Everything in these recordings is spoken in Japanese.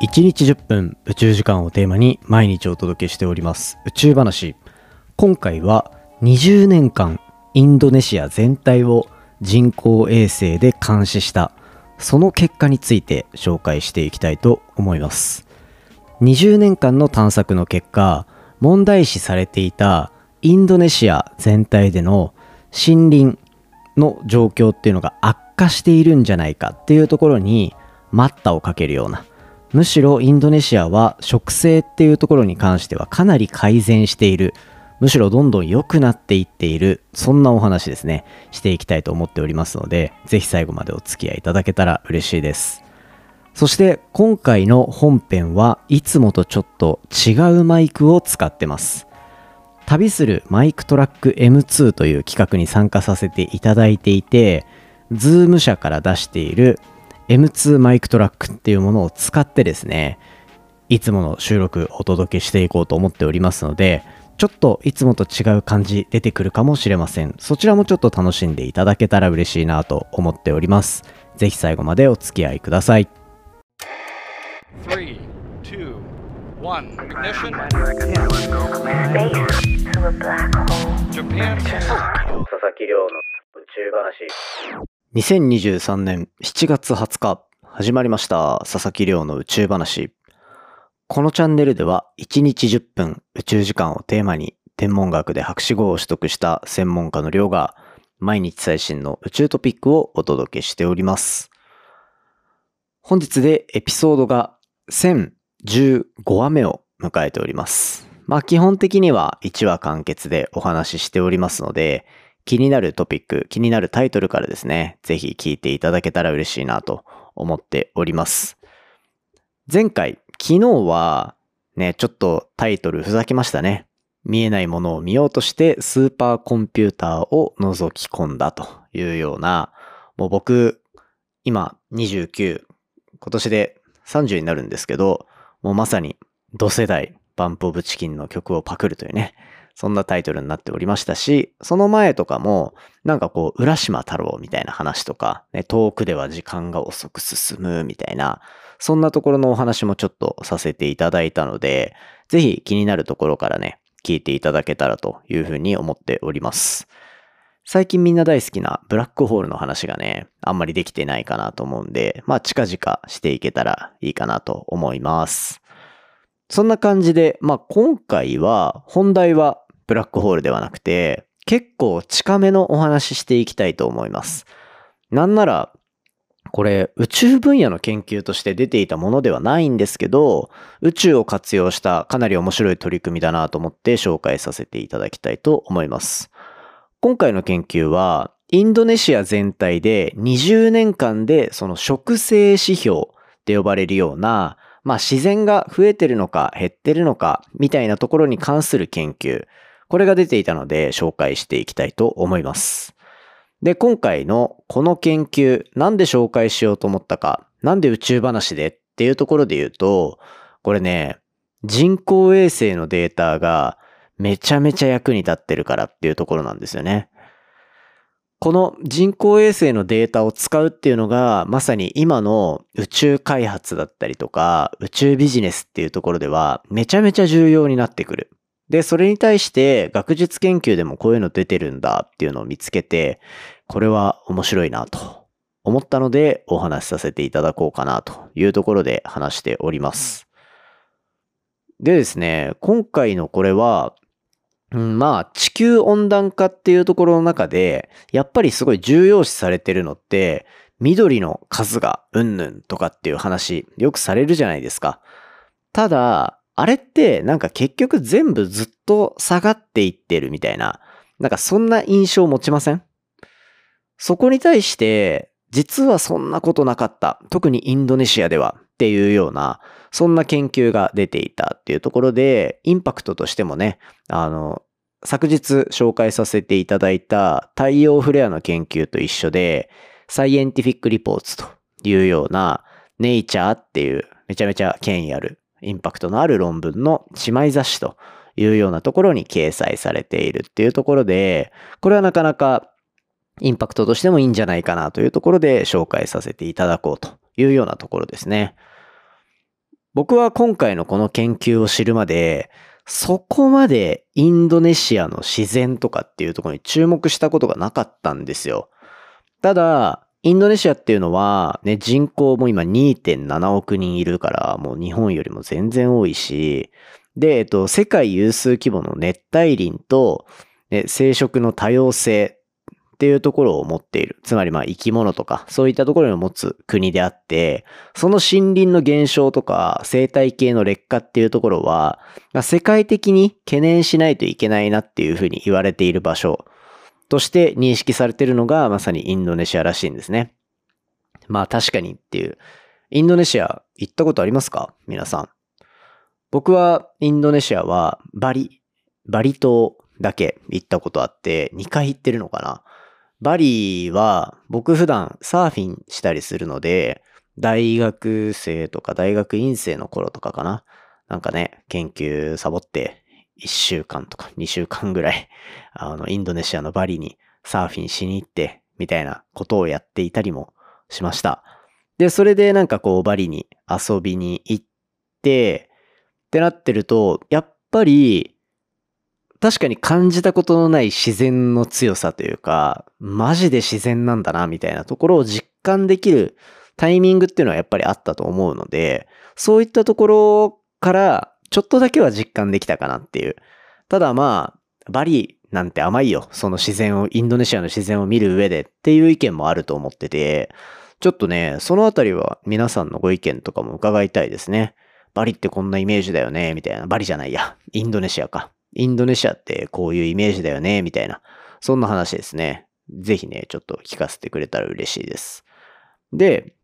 1日10分宇宙時間をテーマに毎日お届けしております。宇宙話。今回は20年間インドネシア全体を人工衛星で監視したその結果について紹介していきたいと思います。20年間の探索の結果問題視されていたインドネシア全体での森林の状況っていうのが悪化しているんじゃないかっていうところに待ったをかけるようなむしろインドネシアは植生っていうところに関してはかなり改善している。むしろどんどん良くなっていっている。そんなお話ですね。していきたいと思っておりますのでぜひ最後までお付き合いいただけたら嬉しいです。そして今回の本編はいつもとちょっと違うマイクを使ってます。旅するマイクトラック M2 という企画に参加させていただいていてズーム社から出している M2 マイクトラックっていうものを使ってですねいつもの収録お届けしていこうと思っておりますのでちょっといつもと違う感じ出てくるかもしれませんそちらもちょっと楽しんでいただけたら嬉しいなと思っておりますぜひ最後までお付き合いください 3, 2, 1, ignition. Space to a black hole. Japan. 佐々木亮の宇宙話2023年7月20日始まりました佐々木亮の宇宙話。このチャンネルでは1日10分宇宙時間をテーマに天文学で博士号を取得した専門家の亮が毎日最新の宇宙トピックをお届けしております。本日でエピソードが1015話目を迎えております。まあ基本的には1話完結でお話ししておりますので気になるトピック、気になるタイトルからですね、ぜひ聞いていただけたら嬉しいなと思っております。前回、昨日はね、ちょっとタイトルふざけましたね。見えないものを見ようとしてスーパーコンピューターを覗き込んだというような、もう僕、今29、今年で30になるんですけど、もうまさに同世代、バンプオブチキンの曲をパクるというね、そんなタイトルになっておりましたし、その前とかも、なんかこう、浦島太郎みたいな話とか、ね、遠くでは時間が遅く進むみたいな、そんなところのお話もちょっとさせていただいたので、ぜひ気になるところからね、聞いていただけたらというふうに思っております。最近みんな大好きなブラックホールの話がね、あんまりできてないかなと思うんで、まあ近々していけたらいいかなと思います。そんな感じで、まあ今回は本題はブラックホールではなくて、結構近めのお話ししていきたいと思います。なんなら、これ宇宙分野の研究として出ていたものではないんですけど、宇宙を活用したかなり面白い取り組みだなと思って紹介させていただきたいと思います。今回の研究は、インドネシア全体で20年間でその植生指標って呼ばれるような、まあ自然が増えてるのか減ってるのかみたいなところに関する研究。これが出ていたので紹介していきたいと思います。で、今回のこの研究、なんで紹介しようと思ったか、なんで宇宙話でっていうところで言うと、これね、人工衛星のデータがめちゃめちゃ役に立ってるからっていうところなんですよね。この人工衛星のデータを使うっていうのが、まさに今の宇宙開発だったりとか、宇宙ビジネスっていうところでは、めちゃめちゃ重要になってくる。で、それに対して学術研究でもこういうの出てるんだっていうのを見つけて、これは面白いなと思ったのでお話しさせていただこうかなというところで話しております。でですね、今回のこれは、うん、まあ地球温暖化っていうところの中で、やっぱりすごい重要視されてるのって、緑の数がうんぬんとかっていう話よくされるじゃないですか。ただ、あれってなんか結局全部ずっと下がっていってるみたいな、なんかそんな印象を持ちません？そこに対して、実はそんなことなかった。特にインドネシアではっていうような、そんな研究が出ていたっていうところで、インパクトとしてもね、あの、昨日紹介させていただいた太陽フレアの研究と一緒で、サイエンティフィックリポーツというような、ネイチャーっていうめちゃめちゃ権威あるインパクトのある論文の姉妹雑誌というようなところに掲載されているっていうところで、これはなかなかインパクトとしてもいいんじゃないかなというところで紹介させていただこうというようなところですね。僕は今回のこの研究を知るまで、そこまでインドネシアの自然とかっていうところに注目したことがなかったんですよ。ただ、インドネシアっていうのは、ね、人口も今2.7億人いるから、もう日本よりも全然多いし、で、えっと、世界有数規模の熱帯林と、ね、生殖の多様性っていうところを持っている。つまりまあ生き物とか、そういったところを持つ国であって、その森林の減少とか生態系の劣化っていうところは、まあ、世界的に懸念しないといけないなっていうふうに言われている場所として認識されているのがまさにインドネシアらしいんですね。まあ確かにっていう。インドネシア行ったことありますか？皆さん。僕はインドネシアはバリ、バリ島だけ行ったことあって2回行ってるのかなバリは僕普段サーフィンしたりするので、大学生とか大学院生の頃とかかな。なんかね、研究サボって1週間とか2週間ぐらい、あの、インドネシアのバリにサーフィンしに行って、みたいなことをやっていたりもしました。で、それでなんかこうバリに遊びに行って、ってなってると、やっぱり確かに感じたことのない自然の強さというか、マジで自然なんだな、みたいなところを実感できるタイミングっていうのはやっぱりあったと思うので、そういったところからちょっとだけは実感できたかなっていう。ただまあ、バリなんて甘いよ。その自然を、インドネシアの自然を見る上でっていう意見もあると思ってて、ちょっとね、そのあたりは皆さんのご意見とかも伺いたいですね。バリってこんなイメージだよね、みたいな。バリじゃないや。インドネシアか。インドネシアってこういうイメージだよね、みたいな。そんな話ですね。ぜひね、ちょっと聞かせてくれたら嬉しいです。で、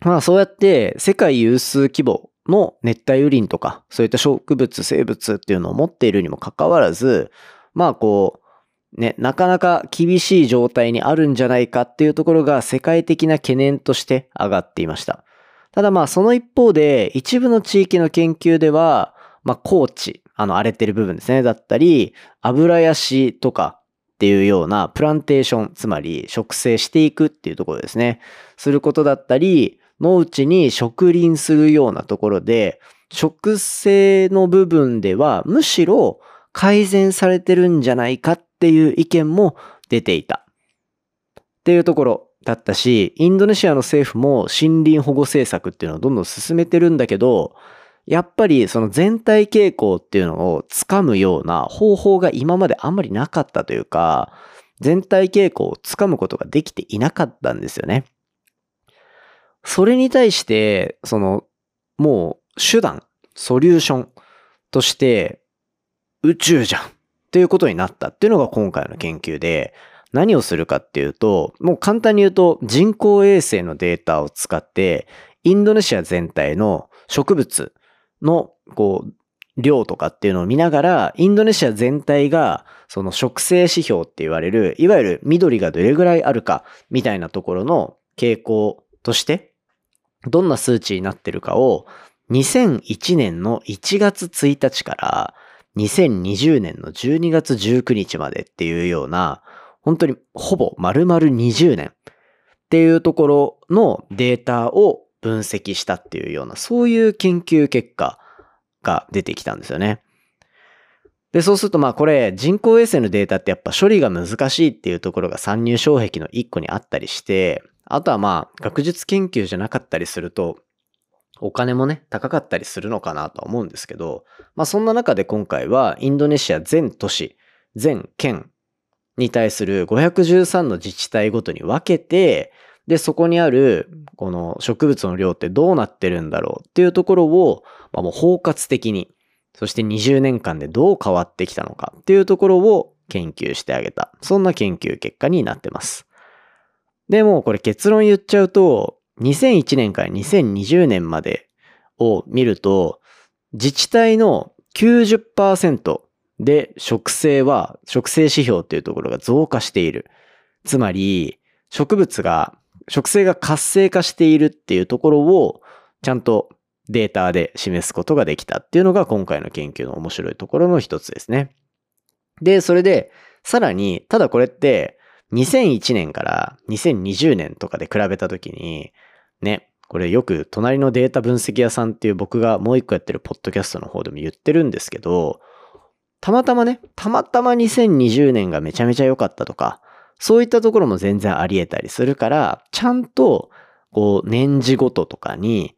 まあそうやって世界有数規模の熱帯雨林とか、そういった植物、生物っていうのを持っているにもかかわらず、まあこう、ね、なかなか厳しい状態にあるんじゃないかっていうところが世界的な懸念として上がっていました。ただまあその一方で一部の地域の研究では、まあ高地、あの、荒れてる部分ですね。だったり、油ヤシとかっていうようなプランテーション、つまり植生していくっていうところですね。することだったり、農地に植林するようなところで、植生の部分ではむしろ改善されてるんじゃないかっていう意見も出ていた。っていうところだったし、インドネシアの政府も森林保護政策っていうのをどんどん進めてるんだけど、やっぱりその全体傾向っていうのをつかむような方法が今まであんまりなかったというか、全体傾向をつかむことができていなかったんですよね。それに対して、その、もう手段、ソリューションとして宇宙じゃん。っていうことになったっていうのが今回の研究で、何をするかっていうと、もう簡単に言うと人工衛星のデータを使って、インドネシア全体の植物の、こう、量とかっていうのを見ながら、インドネシア全体が、その植生指標って言われる、いわゆる緑がどれぐらいあるか、みたいなところの傾向として、どんな数値になってるかを、2001年の1月1日から2020年の12月19日までっていうような、本当にほぼ丸々20年っていうところのデータを分析したっていうような、そういう研究結果が出てきたんですよね。で、そうするとまあこれ人工衛星のデータってやっぱ処理が難しいっていうところが参入障壁の一個にあったりして、あとはまあ学術研究じゃなかったりすると、お金もね、高かったりするのかなとは思うんですけど、まあそんな中で今回はインドネシア全都市、全県に対する513の自治体ごとに分けて、で、そこにある、この植物の量ってどうなってるんだろうっていうところを、まあ、もう包括的に、そして20年間でどう変わってきたのかっていうところを研究してあげた。そんな研究結果になってます。でもこれ結論言っちゃうと、2001年から2020年までを見ると、自治体の90%で植生は、植生指標っていうところが増加している。つまり、植物が植生が活性化しているっていうところをちゃんとデータで示すことができたっていうのが今回の研究の面白いところの一つですね。で、それで、さらに、ただこれって、2001年から2020年とかで比べたときに、ね、これよく隣のデータ分析屋さんっていう僕がもう一個やってるポッドキャストの方でも言ってるんですけど、たまたまね、たまたま2020年がめちゃめちゃ良かったとか、そういったところも全然あり得たりするから、ちゃんと、こう、年次ごととかに、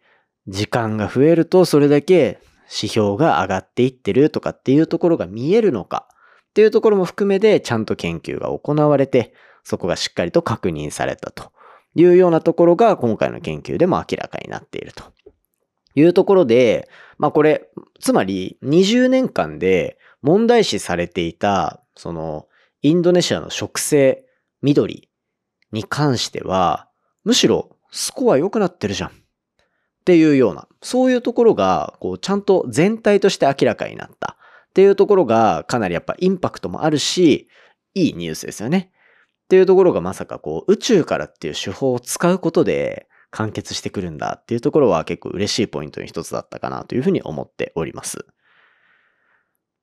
時間が増えるとそれだけ指標が上がっていってるとかっていうところが見えるのかっていうところも含めてちゃんと研究が行われて、そこがしっかりと確認されたと。いうようなところが今回の研究でも明らかになっていると。いうところで、まあこれ、つまり20年間で問題視されていた、そのインドネシアの植生、緑に関しては、むしろスコア良くなってるじゃん。っていうような、そういうところが、こう、ちゃんと全体として明らかになった。っていうところが、かなりやっぱインパクトもあるし、いいニュースですよね。っていうところがまさかこう、宇宙からっていう手法を使うことで完結してくるんだっていうところは結構嬉しいポイントの一つだったかなというふうに思っております。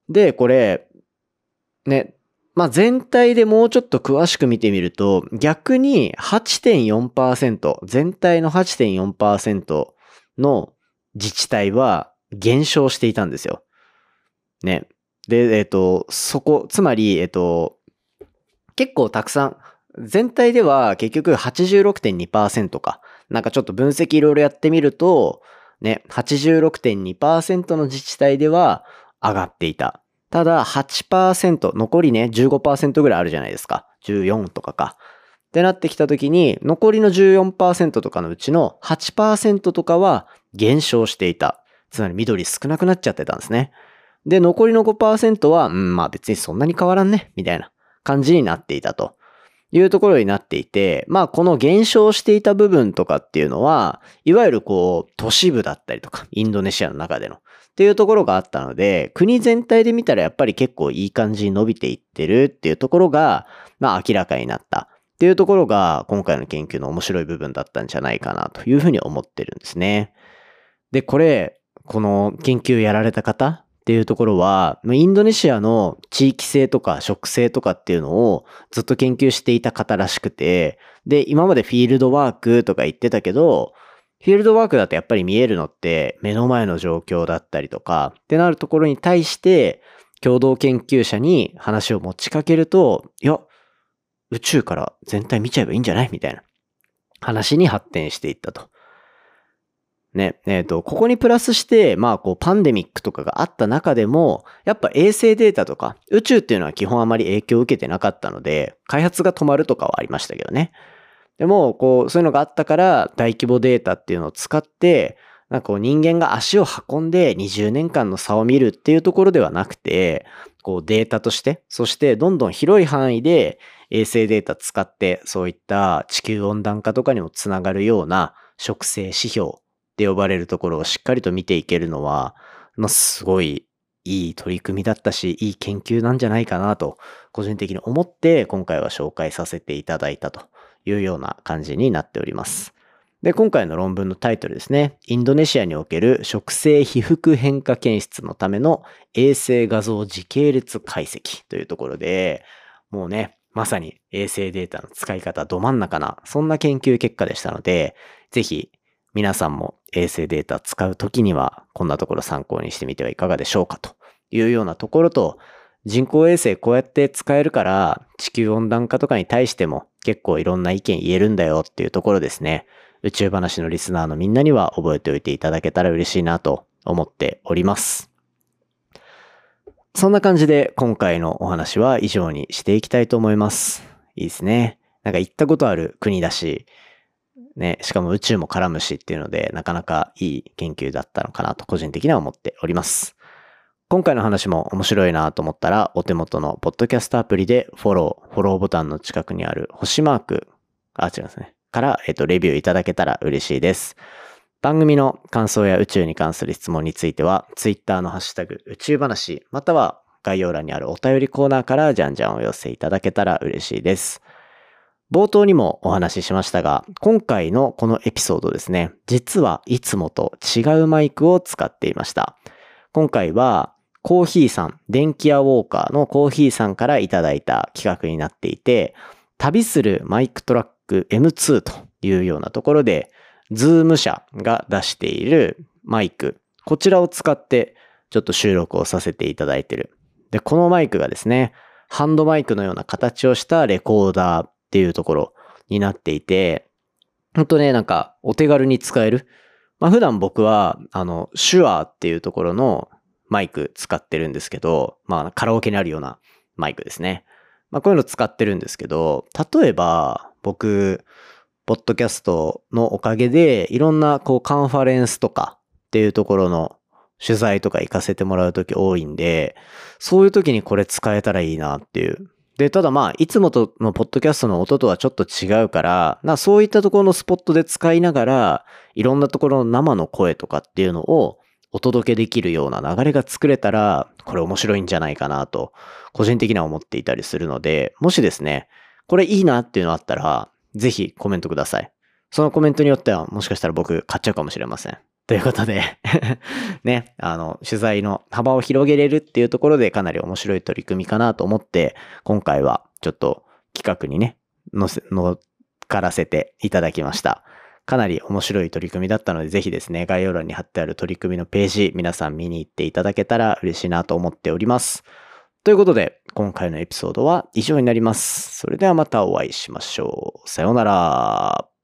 で、これ、ね、まあ、全体でもうちょっと詳しく見てみると、逆に8.4%、全体の8.4%の自治体は減少していたんですよ。ね。で、えっ、ー、と、そこ、つまり、えっ、ー、と、結構たくさん、全体では結局86.2%か。なんかちょっと分析いろいろやってみると、ね、86.2%の自治体では上がっていた。ただ8%、残りね、15%ぐらいあるじゃないですか。14とかか。ってなってきた時に、残りの14%とかのうちの8%とかは減少していた。つまり緑少なくなっちゃってたんですね。で、残りの5%は、うん、まあ別にそんなに変わらんね、みたいな感じになっていたと。いうところになっていて、まあこの減少していた部分とかっていうのは、いわゆるこう都市部だったりとか、インドネシアの中での。っていうところがあったので、国全体で見たらやっぱり結構いい感じに伸びていってる。っていうところが、まあ明らかになった。っていうところが今回の研究の面白い部分だったんじゃないかな。というふうに思ってるんですね。で、これ、この研究やられた方っていうところは、インドネシアの地域性とか植生とかっていうのをずっと研究していた方らしくて、で、今までフィールドワークとか言ってたけど、フィールドワークだとやっぱり見えるのって目の前の状況だったりとかってなるところに対して共同研究者に話を持ちかけると、いや、宇宙から全体見ちゃえばいいんじゃない？みたいな話に発展していったと。ね、えっ、ー、と、ここにプラスして、まあ、こう、パンデミックとかがあった中でも、やっぱ衛星データとか、宇宙っていうのは基本あまり影響を受けてなかったので、開発が止まるとかはありましたけどね。でも、こう、そういうのがあったから、大規模データっていうのを使って、なんかこう人間が足を運んで20年間の差を見るっていうところではなくて、こうデータとして、そしてどんどん広い範囲で衛星データ使って、そういった地球温暖化とかにもつながるような植生指標って呼ばれるところをしっかりと見ていけるのは、まあ、すごいいい取り組みだったし、いい研究なんじゃないかなと、個人的に思って今回は紹介させていただいたというような感じになっております。で、今回の論文のタイトルですね。インドネシアにおける植生被覆変化検出のための衛星画像時系列解析というところで、もうね、まさに衛星データの使い方ど真ん中な、そんな研究結果でしたので、ぜひ皆さんも衛星データ使うときには、こんなところ参考にしてみてはいかがでしょうかというようなところと、人工衛星こうやって使えるから、地球温暖化とかに対しても結構いろんな意見言えるんだよっていうところですね。宇宙話のリスナーのみんなには覚えておいていただけたら嬉しいなと思っております。そんな感じで今回のお話は以上にしていきたいと思います。いいですね。なんか行ったことある国だし、ね、しかも宇宙も絡むしっていうので、なかなかいい研究だったのかなと個人的には思っております。今回の話も面白いなと思ったら、お手元のポッドキャストアプリでフォロー、フォローボタンの近くにある星マーク、あ、違いますね。から、えっと、レビューいただけたら嬉しいです。番組の感想や宇宙に関する質問については、ツイッターのハッシュタグ宇宙話、または概要欄にあるお便りコーナーからじゃんじゃんお寄せいただけたら嬉しいです。冒頭にもお話ししましたが、今回のこのエピソードですね、実はいつもと違うマイクを使っていました。今回はコーヒーさん、電気屋ウォーカーのコーヒーさんからいただいた企画になっていて、旅するマイクトラック M2 というようなところでズーム社が出しているマイク、こちらを使ってちょっと収録をさせていただいてる。で、このマイクがですね、ハンドマイクのような形をしたレコーダーっていうところになっていて、ほんとね、なんかお手軽に使える。まあ普段僕は、あの、手話っていうところのマイク使ってるんですけど、まあカラオケにあるようなマイクですね。まあこういうの使ってるんですけど、例えば僕、ポッドキャストのおかげで、いろんなこうカンファレンスとかっていうところの取材とか行かせてもらうとき多いんで、そういう時にこれ使えたらいいなっていう。で、ただまあ、いつもとのポッドキャストの音とはちょっと違うから、なそういったところのスポットで使いながら、いろんなところの生の声とかっていうのをお届けできるような流れが作れたら、これ面白いんじゃないかなと、個人的には思っていたりするので、もしですね、これいいなっていうのあったら、ぜひコメントください。そのコメントによってはもしかしたら僕買っちゃうかもしれません。ということで ね、あの、取材の幅を広げれるっていうところでかなり面白い取り組みかなと思って、今回はちょっと企画にね、乗せ、乗っからせていただきました。かなり面白い取り組みだったので、ぜひですね、概要欄に貼ってある取り組みのページ、皆さん見に行っていただけたら嬉しいなと思っております。ということで、今回のエピソードは以上になります。それではまたお会いしましょう。さようなら。